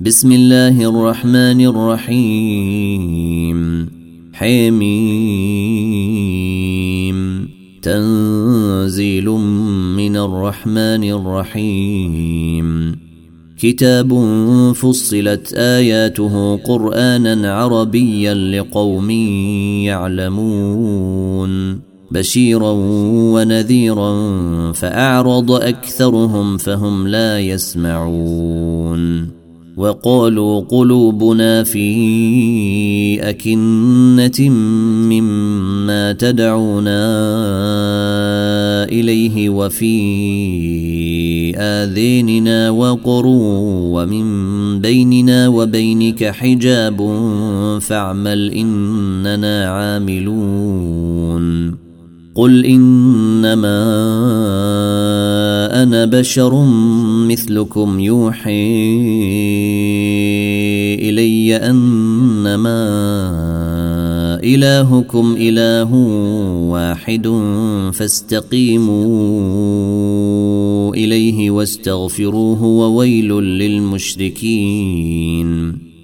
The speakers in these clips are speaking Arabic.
بسم الله الرحمن الرحيم. حميم. تنزيل من الرحمن الرحيم. كتاب فصلت آياته قرآنا عربيا لقوم يعلمون. بشيرا ونذيرا فأعرض أكثرهم فهم لا يسمعون. وقالوا قلوبنا في أكنة مما تدعونا إليه وفي آذيننا وقر ومن بيننا وبينك حجاب فاعمل إننا عاملون. قل إنما أنا بشر مثلكم يوحي إلي أنما إلهكم إله واحد فاستقيموا إليه واستغفروه وويل للمشركين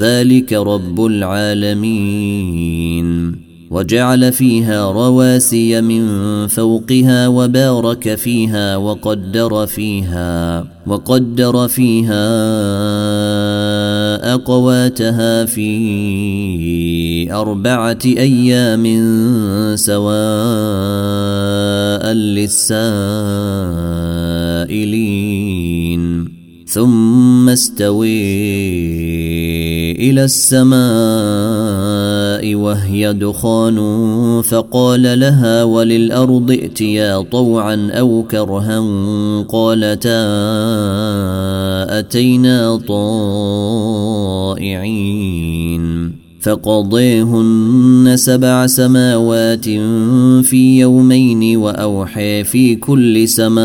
ذلك رب العالمين. وجعل فيها رواسي من فوقها وبارك فيها وقدر فيها وقدر فيها أقواتها في أربعة أيام سواء للسائلين. ثم استوي إلى السماء وهي دخان فقال لها وللأرض ائتيا طوعا أو كرها قالتا أتينا طائعين فقضيهن سبع سماوات في يومين وأوحي في كل سماء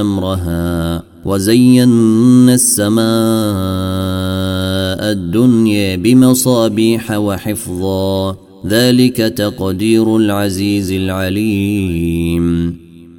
أمرها وزينا السماء الدنيا بمصابيح وحفظا. ذلك تقدير العزيز العليم.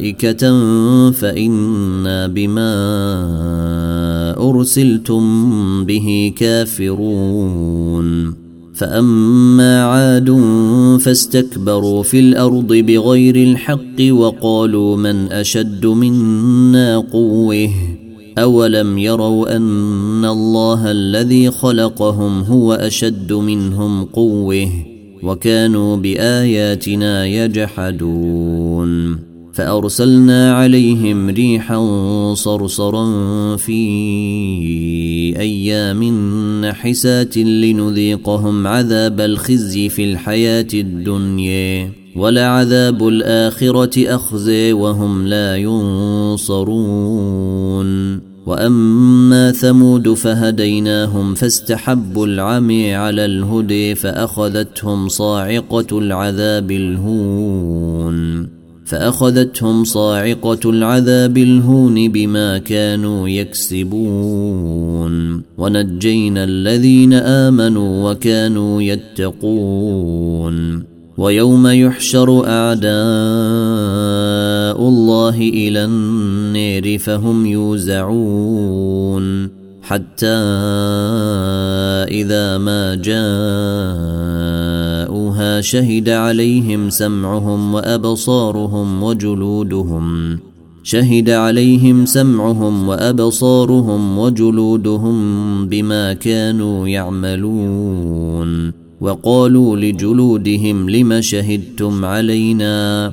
ملائكة فإنا بما أرسلتم به كافرون. فأما عاد فاستكبروا في الأرض بغير الحق وقالوا من أشد منا قوة. أولم يروا أن الله الذي خلقهم هو أشد منهم قوة. وكانوا بآياتنا يجحدون. فأرسلنا عليهم ريحا صرصرا في أيام نحسات لنذيقهم عذاب الخزي في الحياة الدنيا ولعذاب الآخرة أخزي وهم لا ينصرون. وأما ثمود فهديناهم فاستحبوا العمي على الهدي فأخذتهم صاعقة العذاب الهون. فأخذتهم صاعقة العذاب الهون بما كانوا يكسبون. ونجينا الذين آمنوا وكانوا يتقون. ويوم يحشر أعداء الله إلى النير فهم يوزعون. حتى إذا ما شهد عليهم سمعهم وأبصارهم وجلودهم. شهد عليهم سمعهم وأبصارهم وجلودهم بما كانوا يعملون. وقالوا لجلودهم لم شهدتم علينا؟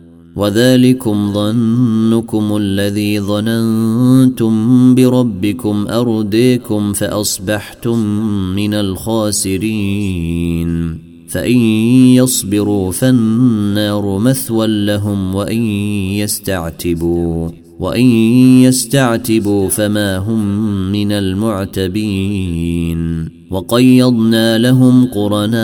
وذلكم ظنكم الذي ظننتم بربكم أرديكم فأصبحتم من الخاسرين. فإن يصبروا فالنار مثوى لهم وإن يستعتبوا وإن يستعتبوا فما هم من المعتبين. وقيضنا لهم قرناء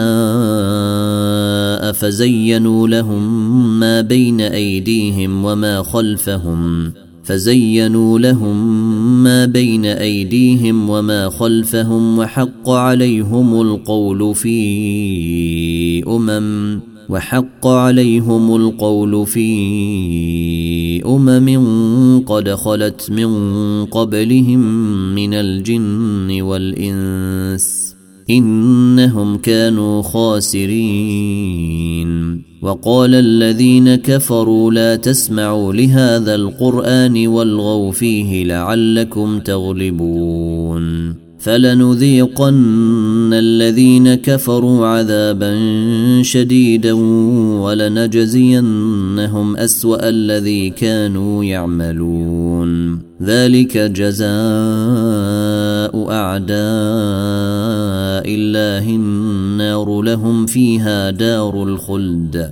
فزينوا لهم ما بين أيديهم وما خلفهم فزينوا لهم ما بين أيديهم وما خلفهم وحق عليهم القول في أمم وحق عليهم القول في أمم قد خلت من قبلهم من الجن والإنس إنهم كانوا خاسرين. وقال الذين كفروا لا تسمعوا لهذا القرآن والغوا فيه لعلكم تغلبون. فلنذيقن الذين كفروا عذابا شديدا ولنجزينهم أسوأ الذي كانوا يعملون. ذلك جزاء أعداء الله النار لهم فيها دار الخلد.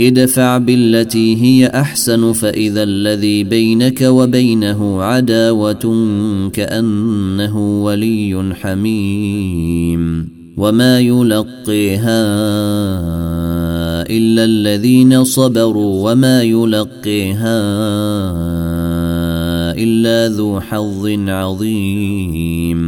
ادفع بالتي هي أحسن فإذا الذي بينك وبينه عداوة كأنه ولي حميم. وما يلقيها إلا الذين صبروا وما يلقيها إلا ذو حظ عظيم.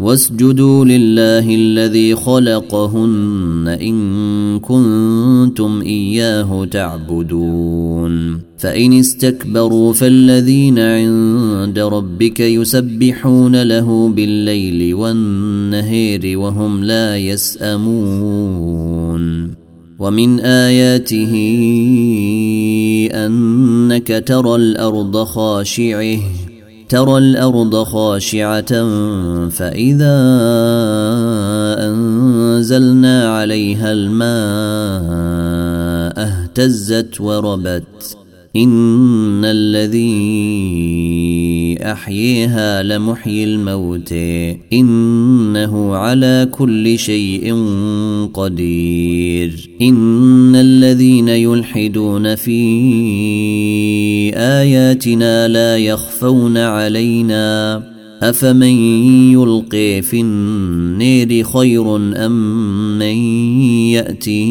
واسجدوا لله الذي خلقهن إن كنتم إياه تعبدون. فإن استكبروا فالذين عند ربك يسبحون له بالليل والنهير وهم لا يسأمون. ومن آياته أنك ترى الأرض خاشعة. ترى الأرض خاشعة فإذا أنزلنا عليها الماء اهتزت وربت. إن الذي أحييها لمحيي الموت إنه على كل شيء قدير إن الذين يلحدون في آياتنا لا يخفون علينا أفمن يلقي في النير خير أم من يأتي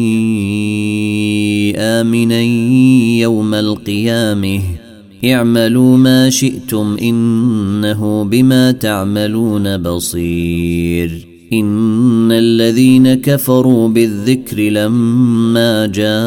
آمنا يوم القيامة؟ اعملوا ما شئتم إنه بما تعملون بصير. إن الذين كفروا بالذكر لما جاءهم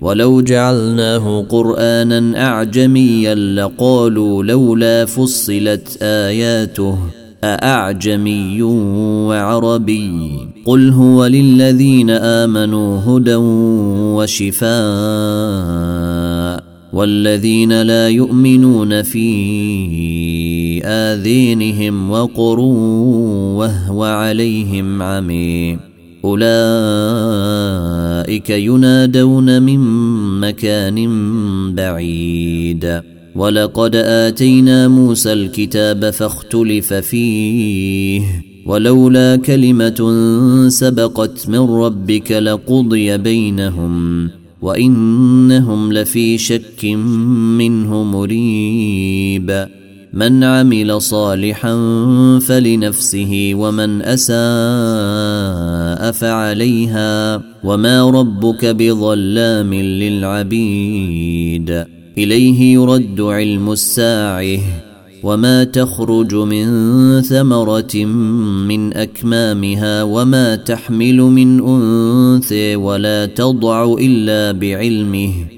ولو جعلناه قرآنا أعجميا لقالوا لولا فصلت آياته أأعجمي وعربي قل هو للذين آمنوا هدى وشفاء والذين لا يؤمنون في آذينهم وقر وهو عليهم عمي أولئك ينادون من مكان بعيد. ولقد آتينا موسى الكتاب فاختلف فيه. ولولا كلمة سبقت من ربك لقضي بينهم وإنهم لفي شك منه مريب. من عمل صالحا فلنفسه ومن أساء فعليها وما ربك بظلام للعبيد. إليه يرد علم الساعة وما تخرج من ثمرة من أكمامها وما تحمل من أنثى ولا تضع إلا بعلمه.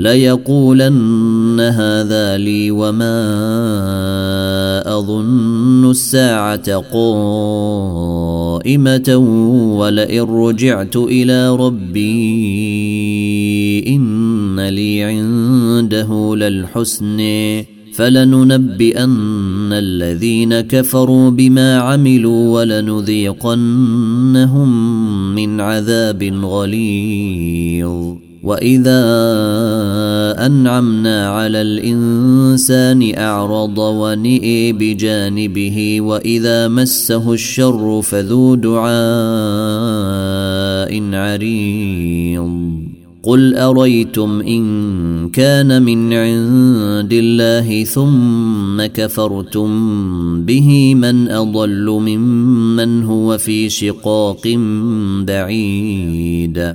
ليقولن هذا لي وما أظن الساعة قائمة ولئن رجعت إلى ربي إن لي عنده للحسن. فلننبئن الذين كفروا بما عملوا ولنذيقنهم من عذاب غليظ. واذا انعمنا على الانسان اعرض ونئي بجانبه واذا مسه الشر فذو دعاء عريض قل اريتم ان كان من عند الله ثم كفرتم به من اضل ممن هو في شقاق بعيد